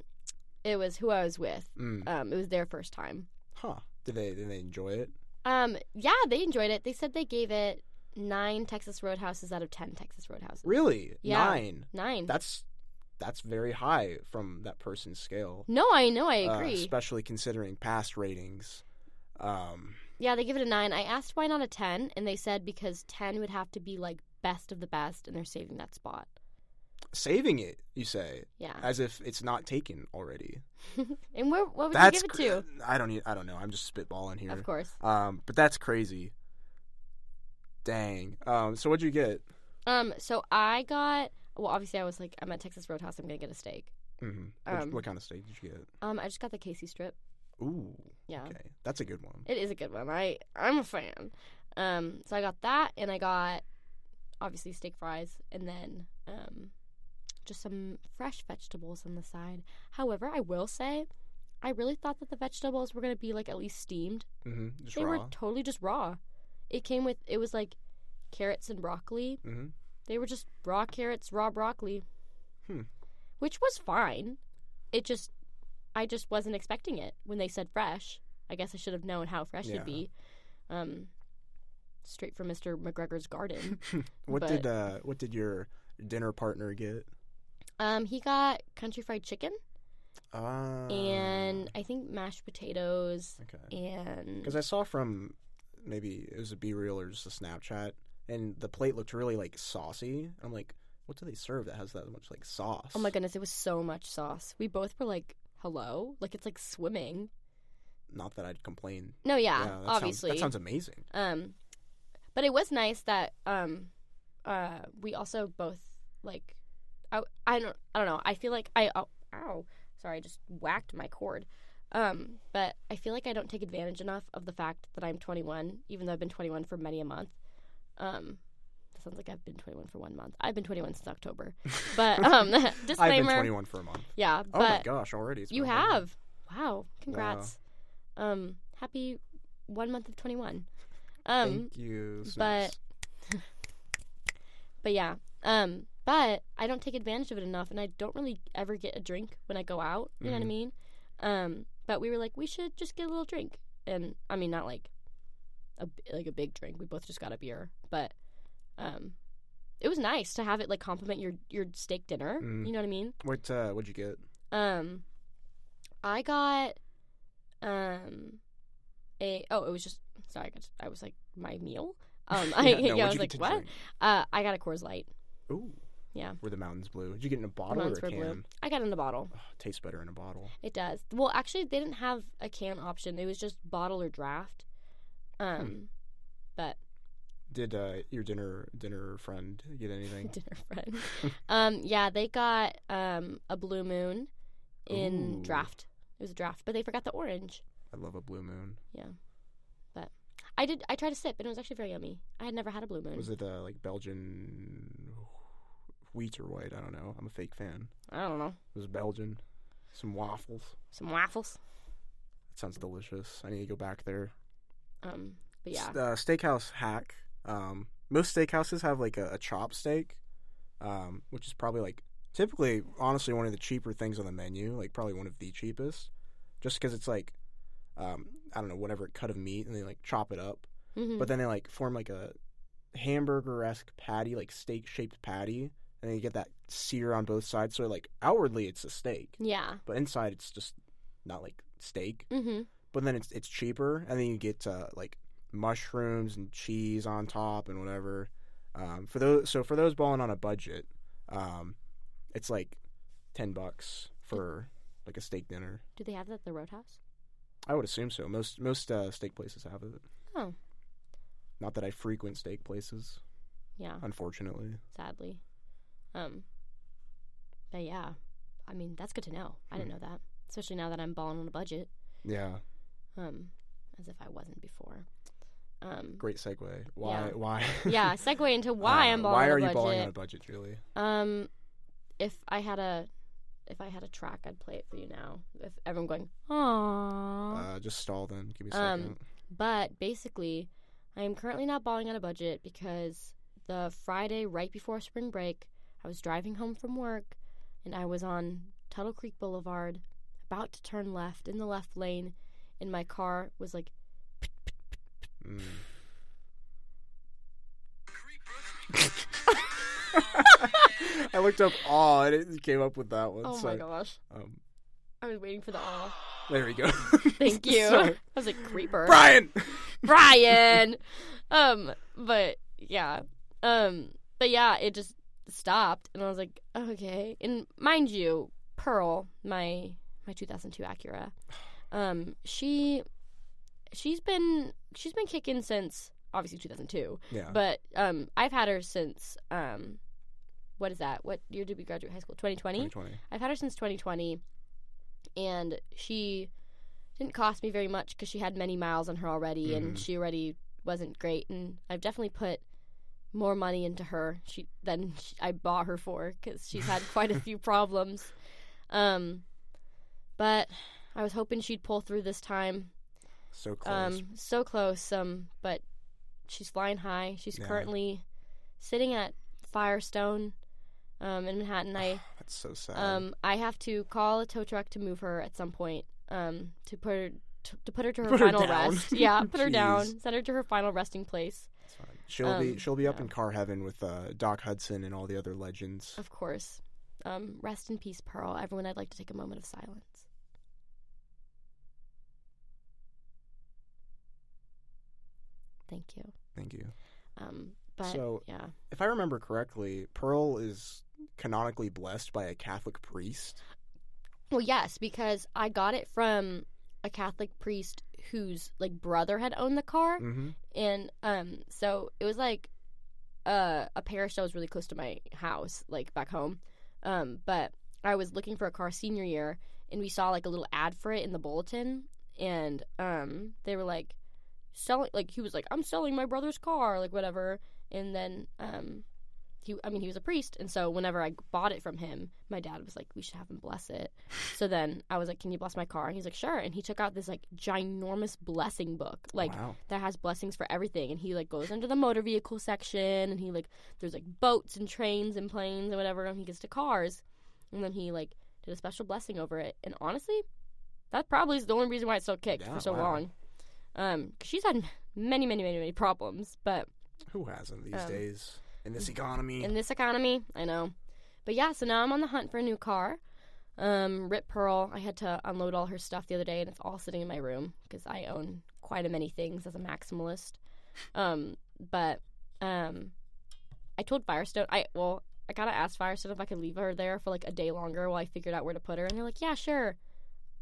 it was who I was with. Mm. Um, it was their first time. Huh? Did they did they enjoy it? Um, yeah, they enjoyed it. They said they gave it nine Texas Roadhouses out of ten Texas Roadhouses. Really? Yeah. Nine. Nine. That's that's very high from that person's scale. no, I know, I uh, agree. especially considering past ratings. Um, yeah, they give it a nine. I asked why not a ten, and they said because ten would have to be like best of the best, and they're saving that spot. saving it, you say, Yeah. as if it's not taken already. and where what would That's you give it to? cr- I don't. I don't know. I'm just spitballing here. Of course. Um, but that's crazy. Dang. Um, so what'd you get? Um, so I got well. Obviously, I was like, I'm at Texas Roadhouse. I'm gonna get a steak. hmm What, Um, what kind of steak did you get? Um, I just got the KC strip. Ooh. Yeah, Okay, that's a good one. it is a good one. I I'm a fan. Um, so I got that, and I got obviously steak fries, and then um, just some fresh vegetables on the side. However, I will say, I really thought that the vegetables were gonna be like at least steamed. hmm Just they raw. were totally just raw. It came with it was like carrots and broccoli. hmm They were just raw carrots, raw broccoli. Hmm. Which was fine. It just I just wasn't expecting it when they said fresh. I guess I should have known how fresh Yeah. it'd be. Um straight from Mr. McGregor's garden. what but- did uh what did your dinner partner get? um he got country fried chicken Uh, and I think mashed potatoes okay. and Because I saw from maybe it was a BeReal or just a Snapchat, and the plate looked really like saucy. I'm like, what do they serve that has that much like sauce? Oh my goodness, it was so much sauce. We both were like, "Hello?" Like it's like swimming. Not that I'd complain. No, yeah, that obviously. sounds, that sounds amazing. Um, but it was nice that um, uh, we also both like, I, I don't, I don't know. I feel like I, oh, ow, sorry, I just whacked my cord. Um, but I feel like I don't take advantage enough of the fact that I'm 21, even though I've been 21 for many a month. Um, that sounds like I've been 21 for one month. I've been 21 since October. But um, I've been 21 for a month. Yeah, Oh my gosh, already. You have. Wow, congrats. Um, happy one month of 21. Um, Thank you. but- but yeah. Um, but I don't take advantage of it enough, and I don't really ever get a drink when I go out. You know what I Mhm. mean? Um, but we were like, we should just get a little drink, and I mean, not like a like a big drink. We both just got a beer, but um, it was nice to have it like complement your your steak dinner. Mm. You know what I mean? what uh, what'd you get? Um, I got um a oh it was just sorry I, got, I was like my meal. Um, I Yeah, no, yeah, I was like what? Uh, I got a Coors Light. Ooh. Yeah. Were the mountains blue? Did you get in a bottle or a can? blue. I got in a bottle. Oh, tastes better in a bottle. It does. Well, actually, they didn't have a can option. It was just bottle or draft. Hmm. Um, but Did uh, your dinner dinner friend get anything? dinner friend. um, yeah, they got um a blue moon in Ooh. draft. It was a draft, but they forgot the orange. I love a blue moon. Yeah. But I did. I tried to sip, and it was actually very yummy. I had never had a blue moon. Was it uh, like Belgian wheat or white? I don't know. I'm a fake fan. I don't know. It was Belgian. Some waffles. Some waffles. That sounds delicious. I need to go back there. Um, but yeah. S- Uh, steakhouse hack. Um, most steakhouses have like a, a chop steak, um, which is probably like typically, honestly, one of the cheaper things on the menu. Like probably one of the cheapest, just because it's like, um, I don't know, whatever cut of meat, and they like chop it up, Mhm. but then they like form like a hamburger esque patty, like steak shaped patty, and then you get that sear on both sides. So like outwardly, it's a steak, yeah. but inside it's just not like steak Mm-hmm. but then it's it's cheaper, and then you get uh, like mushrooms and cheese on top and whatever. Um, for those, so for those balling on a budget, um, it's like ten bucks for like a steak dinner. Do they have that at the Roadhouse? I would assume so. Most most uh, steak places have it. Oh. Not that I frequent steak places, Yeah. unfortunately. Sadly. Um. But yeah, I mean that's good to know. I didn't know that, especially now that I'm balling on a budget. Yeah, Um, as if I wasn't before. Um. great segue. Why? Yeah. Why? Yeah. Segue into why Uh, I'm balling Why on are a you budget. balling on a budget, Julie? Um, if I had a, if I had a track, I'd play it for you now. If everyone going, aww. Uh, just stall then. Give me a Um, second. But basically, I am currently not balling on a budget because the Friday right before spring break, I was driving home from work and I was on Tuttle Creek Boulevard, about to turn left in the left lane, and my car was like, Mm. I looked up awe and it came up with that one. oh so, my gosh. Um, I was waiting for the awe. there we go. Thank you. Sorry. I was like, creeper. Brian. Brian. um, but yeah. Um, but yeah, it just stopped, and I was like, okay. And mind you, Pearl, my my 2002 Acura, um, she she's been she's been kicking since obviously 2002, Yeah. but um, I've had her since um, what is that? What year did we graduate high school? 2020. 2020. I've had her since 2020, and she didn't cost me very much because she had many miles on her already, and Mhm. she already wasn't great. And I've definitely put more money into her she, than sh I bought her for because she's had quite a few problems. Um, but I was hoping she'd pull through this time. So close. Um, so close. Um, but she's flying high. She's Yeah. currently sitting at Firestone, um, in Manhattan. I That's so sad. um, I have to call a tow truck to move her at some point. Um, to put her to, to put her to her Put final down. rest. Yeah, put her down. Send her to her final resting place. She'll be um, she'll be up yeah. in car heaven with uh, Doc Hudson and all the other legends. Of course. Um, rest in peace, Pearl. Everyone, I'd like to take a moment of silence. Thank you. Thank you. Um, but So- yeah, If I remember correctly, Pearl is canonically blessed by a Catholic priest. well, yes, because I got it from a Catholic priest whose like brother had owned the car, Mm-hmm. and um, so it was like uh, a parish that was really close to my house, like back home. Um, but I was looking for a car senior year, and we saw like a little ad for it in the bulletin, and um, they were like selling, like he was like, "I'm selling my brother's car," like whatever, and then um. He, I mean, he was a priest, and so whenever I bought it from him, my dad was like, "We should have him bless it." So then I was like, "Can you bless my car?" And he's like, "Sure." And he took out this like ginormous blessing book, like wow. that has blessings for everything and he like goes into the motor vehicle section and he like there's like boats and trains and planes and whatever and he gets to cars and then he like did a special blessing over it and honestly that probably is the only reason why it's so kicked Yeah, for so wow. long um cause she's had many many many many problems but Who hasn't these Um, days in this economy? in this economy i know. But yeah so now i'm on the hunt for a new car. Um rip pearl i had to unload all her stuff the other day and it's all sitting in my room because i own quite a many things as a maximalist. Um but um i told firestone i well i gotta ask firestone if i could leave her there for like a day longer while i figured out where to put her and they're like yeah sure.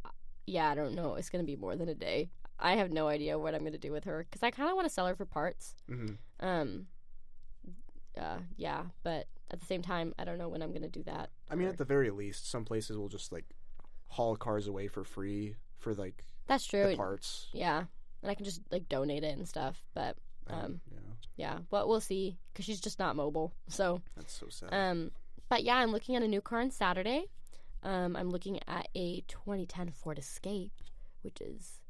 Uh, yeah i don't know it's gonna be more than a day. I have no idea what i'm gonna do with her because i kind of want to sell her for parts. Hmm um, uh, yeah, but at the same time, I don't know when I'm gonna do that. I mean, or- at the very least, some places will just like haul cars away for free for like that's true. the parts. Yeah, and I can just like donate it and stuff. But Um, Um, yeah, yeah, but we'll see because she's just not mobile. So, that's so sad. um, but yeah, I'm looking at a new car on Saturday. Um, I'm looking at a 2010 Ford Escape, which is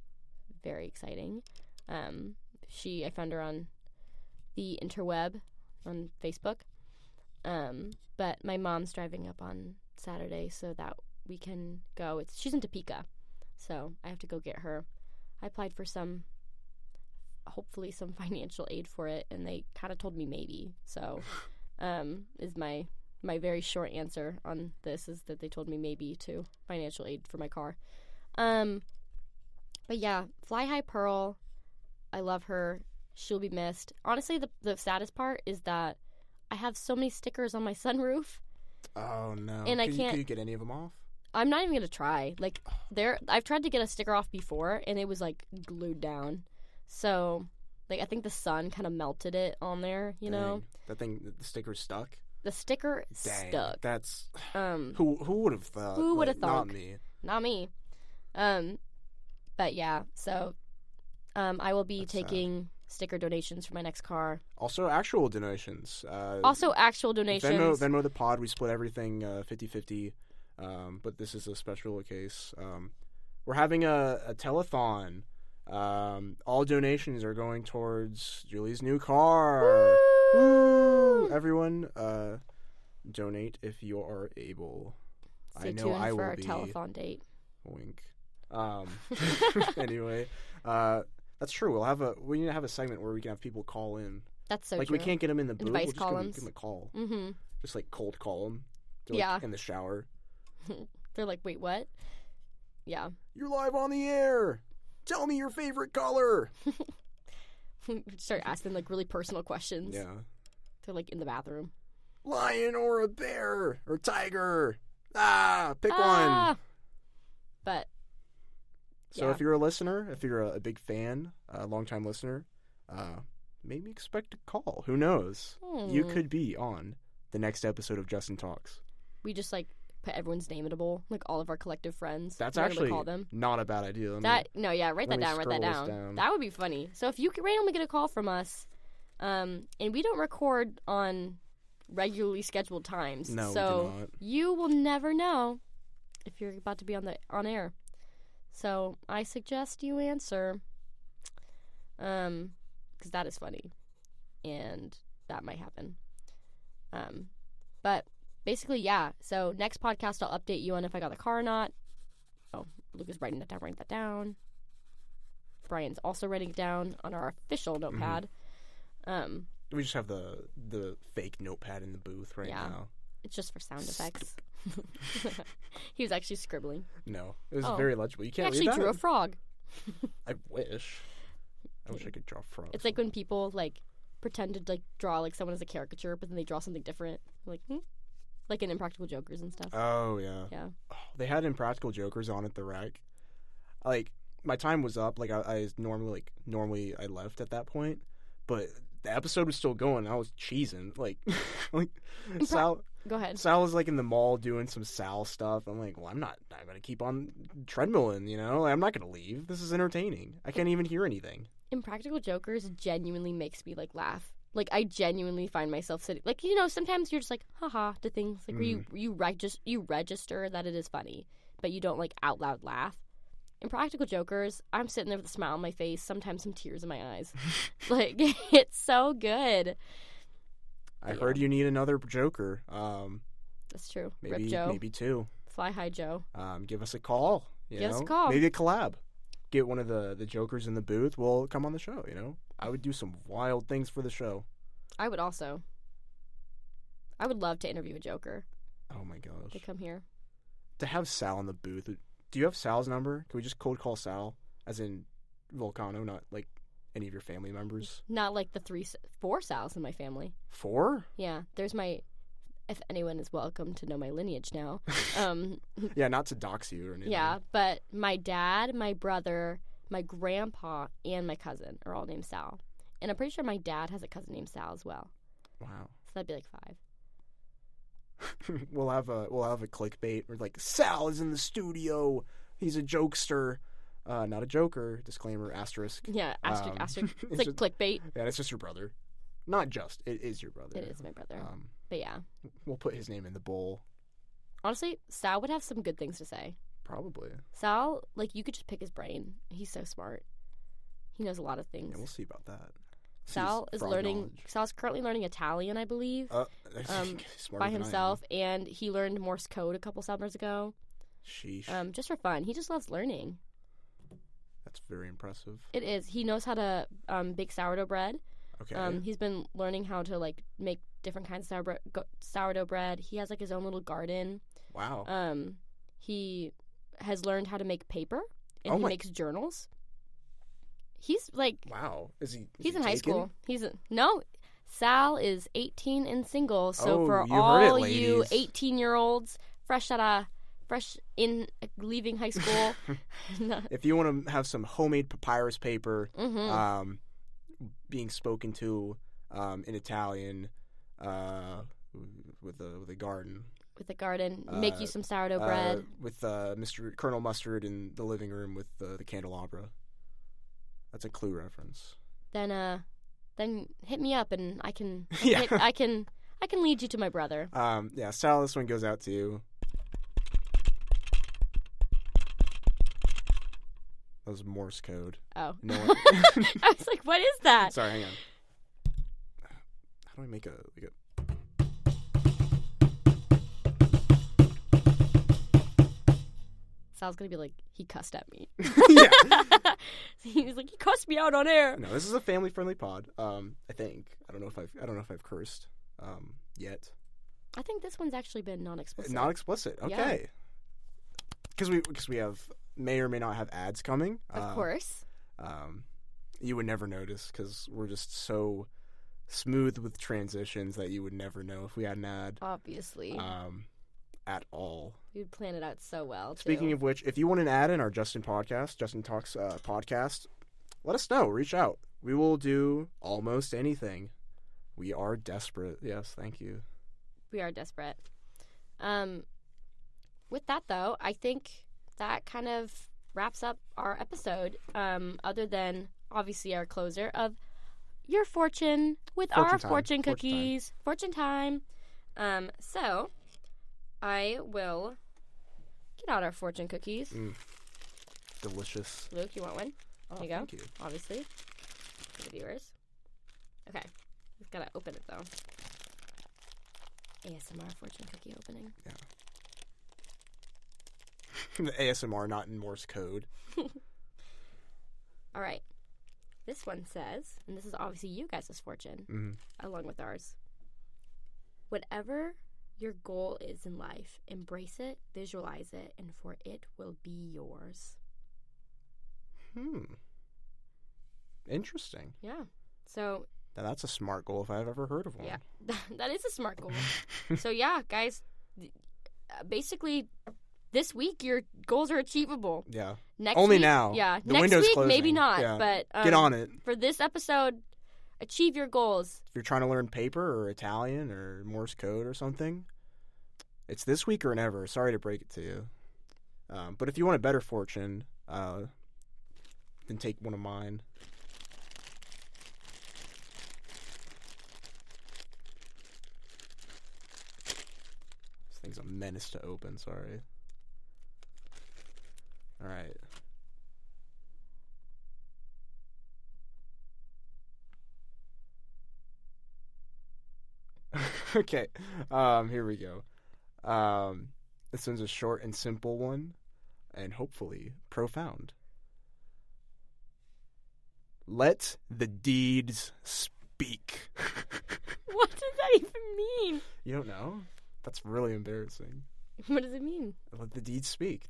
very exciting. Um, she, I found her on the interweb on Facebook. Um, but my mom's driving up on Saturday so that we can go. It's she's in Topeka, so I have to go get her. I applied for some, hopefully some financial aid for it, and they kind of told me maybe. So, um, is my my very short answer on this is that they told me maybe to financial aid for my car. Um, but yeah, Fly High Pearl, I love her. She'll be missed. Honestly, the the saddest part is that I have so many stickers on my sunroof. oh no! and I Could you- can't- you get any of them off? I'm not even gonna try. Like there, I've tried to get a sticker off before, and it was like glued down. So, like I think the sun kind of melted it on there. You know, that thing, the sticker's stuck. the sticker Dang, stuck. that's Um, who who would have thought? Who would've like, Not me. not me. Um, but yeah, so um, I will be That's taking sticker donations for my next car. Also, actual donations. Uh, Also, actual donations. Venmo, Venmo the pod. We split everything uh, 50-50. Um, but this is a special case. Um, we're having a, a telethon. Um, all donations are going towards Julie's new car. Woo! Everyone, uh, donate if you are able. Stay I know tuned I for will our be. telethon date. Wink. Um, anyway, uh, that's true. We'll have a we need to have a segment where we can have people call in. That's so like true. we can't get them in the booth. Device we'll just give 'em- columns. give them a call. Mm-hmm. Just like cold call them. Like, Yeah. In the shower. They're like, wait, what? Yeah. You're live on the air. Tell me your favorite color. Start asking like really personal questions. Yeah. They're like in the bathroom. Lion or a bear or tiger. Ah, pick Ah! one. But So yeah. if you're a listener, if you're a, a big fan, a longtime listener, uh, maybe expect a call. Who knows? You Hmm. could be on the next episode of Justin Talks. we just like put everyone's name in a bowl, like all of our collective friends. That's actually call them. not a bad idea. Let me- That no, yeah, write that down. Write that down. down. That would be funny. So if you could randomly get a call from us, um, and we don't record on regularly scheduled times, No, so you will never know if you're about to be on the on air. So I suggest you answer, um, because that is funny, and that might happen. Um, but basically, yeah. So next podcast, I'll update you on if I got the car or not. Oh, Luke is writing that down. Writing that down. Brian's also writing it down on our official Mm-hmm. notepad. Um, we just have the the fake notepad in the booth right Yeah. now. It's just for sound effects. he was actually scribbling. No, it was Oh. very legible. You He can't actually read that. drew a frog. I wish. I wish I could draw frogs. It's like when people like pretend to like draw like someone as a caricature, but then they draw something different, like hmm? like in Impractical Jokers and stuff. Oh yeah. yeah, Oh, they had Impractical Jokers on at the rack. Like my time was up. Like I, I normally like normally I left at that point, but the episode was still going. I was cheesing like like Sal. Go ahead. Sal was like in the mall doing some Sal stuff. I'm like, well, I'm not. I'm gonna keep on treadmilling. You know, I'm not gonna leave. This is entertaining. I can't even hear anything. Impractical Jokers genuinely makes me like laugh. Like I genuinely find myself sitting like you know sometimes you're just like haha to things like where you mm-hmm. you register you register that it is funny but you don't like out loud laugh. Impractical Jokers, I'm sitting there with a smile on my face, sometimes some tears in my eyes. like it's so good. I Yeah. heard you need another Joker. Um, That's true. maybe Rip Joe, maybe two. Fly High Joe. Um, give us a call. You Give us a call. Maybe a collab. Get one of the the Jokers in the booth. We'll come on the show. You know, I would do some wild things for the show. I would also. I would love to interview a Joker. Oh my gosh. to come here. to have Sal in the booth. Do you have Sal's number? Can we just cold call Sal, as in Vulcano, not like any of your family members? Not like the three, four Sal's in my family. Four? Yeah, there's my. If anyone is welcome to know my lineage now, um, Yeah, not to dox you or anything. yeah. But my dad, my brother, my grandpa, and my cousin are all named Sal, and I'm pretty sure my dad has a cousin named Sal as well. Wow. So that'd be like five. we'll have a we'll have a clickbait. We're like Sal is in the studio. He's a jokester, uh, not a joker. Disclaimer asterisk. Yeah, asterisk, Um, asterisk. It's, it's like just- clickbait. Yeah, it's just your brother. Not just. It is your brother. It is my brother. Um, But yeah, we'll put his name in the bowl. honestly, Sal would have some good things to say. Probably. Sal, like you could just pick his brain. He's so smart. He knows a lot of things. Yeah, we'll see about that. Sal is learning. knowledge. Sal's currently learning Italian, I believe, Uh, um, by than I am. himself, and he learned Morse code a couple summers ago, Sheesh. um, just for fun. He just loves learning. Very impressive. It is. He knows how to um, bake sourdough bread. Okay. Um, he's been learning how to like make different kinds of sourdough, go- sourdough bread. He has like his own little garden. wow. Um, he has learned how to make paper, and Oh he my- makes journals. He's like wow. Is he? is He's he in high school. He's a, no. Sal is 18 and single. So Oh, for you heard it, all you 18 year olds fresh out of fresh in leaving high school, If you want to have some homemade papyrus paper, hmm um, being spoken to, um, in Italian, uh, with a with a garden, with a garden, make Uh, you some sourdough uh, bread. with uh, Mr. Colonel Mustard in the living room with uh, the candelabra. That's a clue reference. then uh, then hit me up and I can Yeah. hit, I can I can lead you to my brother. Um, yeah, Sal, this one goes out to you. That was Morse code. Oh, No one- I was like, what is that? Sorry, hang on. How do I make a like a? Sal's gonna be like, he cussed at me. yeah. he was like, he cussed me out on air. No, this is a family-friendly pod. Um, I think. I don't know if I've. I don't know if I've cursed. Um, yet. I think this one's actually been non-explicit. Not explicit. Yeah. Okay. Because we because we have may or may not have ads coming. of Uh, course. Um, you would never notice because we're just so smooth with transitions that you would never know if we had an ad. Obviously, Um, at all. you'd plan it out so well. Too. Speaking of which, if you want an ad in our Justin podcast, Justin Talks uh, podcast, let us know. Reach out. We will do almost anything. We are desperate. Yes, thank you. we are desperate. Um, with that though, I think that kind of wraps up our episode. Um, other than obviously our closer of your fortune with Fortune our time. fortune Fortune time. cookies, fortune time. Um, so I will get out our fortune cookies. Delicious. Luke, you want one? Oh, There you go. Thank you. Obviously, for the viewers. Okay, we've got to open it though. ASMR fortune cookie opening. the ASMR, not in Morse code. All right. This one says, and this is obviously you guys' fortune, Mhm. along with ours. Whatever your goal is in life, embrace it, visualize it, and for it will be yours. Hmm. Interesting. Yeah. So, Now that's a smart goal if I've ever heard of one. yeah, that is a smart goal. so, yeah, guys, basically, this week your goals are achievable. Yeah. Next Only week, now. Yeah. The Next window's week, maybe not. Yeah. But um, Get on it. for this episode. Achieve your goals. If you're trying to learn paper or Italian or Morse code or something, it's this week or never. Sorry to break it to you. Um, but if you want a better fortune, uh, then take one of mine. This thing's a menace to open. Sorry. All right. okay. Um, here we go. Um, this one's a short and simple one, and hopefully profound. Let the deeds speak. What does that even mean? you don't know? That's really embarrassing. What does it mean? Let the deeds speak.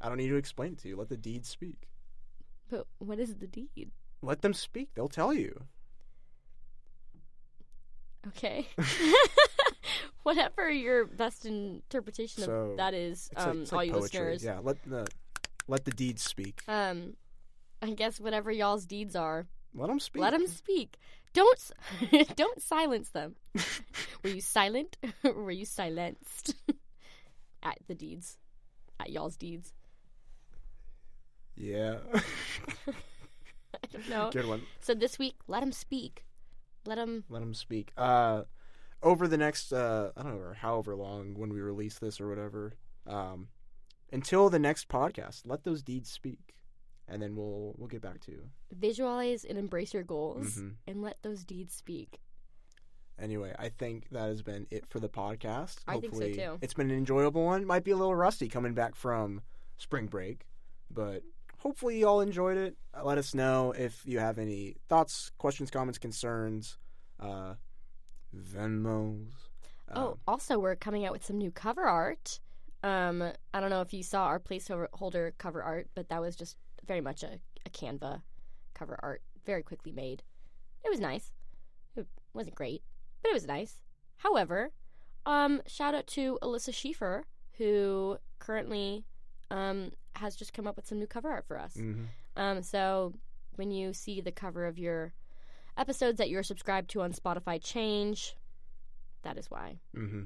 I don't need to explain it to you. Let the deeds speak. But what is the deed? Let them speak. They'll tell you. Okay. Whatever your best interpretation So, of that is, It's like, um, all like you poetry. listeners. Yeah. Let the let the deeds speak. Um, I guess whatever y'all's deeds are, Let them speak. let them speak. Don't don't silence them. were you silent were you silenced at the deeds, at y'all's deeds? Yeah. I don't know. Good one. So this week, let them speak. Let them. let them speak. Uh, over the next, uh, I don't know, however long when we release this or whatever, um, until the next podcast, let those deeds speak, and then we'll we'll get back to you. Visualize and embrace your goals Mhm. and let those deeds speak. Anyway, I think that has been it for the podcast. I think so, too. It's been an enjoyable one. Might be a little rusty coming back from spring break, but hopefully you all enjoyed it. Uh, Let us know if you have any thoughts, questions, comments, concerns, uh, Venmos. Oh, um, also, we're coming out with some new cover art. Um, I don't know if you saw our placeholder cover art, but that was just very much a, a Canva cover art, very quickly made. It was nice. It wasn't great, but it was nice. However, um, shout out to Alyssa Schiefer, who currently um, has just come up with some new cover art for us. mhm. Um, so when you see the cover of your episodes that you're subscribed to on Spotify change, that is why. Mm-hmm.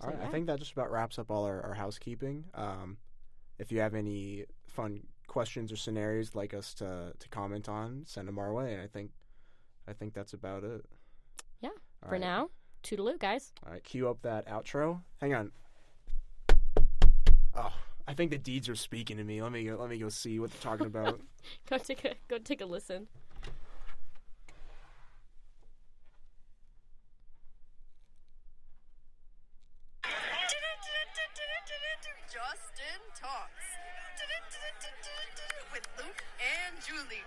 So, all right, I think that just about wraps up all our, our housekeeping. Um, if you have any fun questions or scenarios like us to to comment on, send them our way. And I think I think that's about it. Yeah, All For right. now, toodaloo, guys. All right, cue up that outro. Hang on. Oh, I think the deeds are speaking to me. Let me go. Let me go see what they're talking about. Go take a go take a listen. Justin Talks. With Luke and Julie.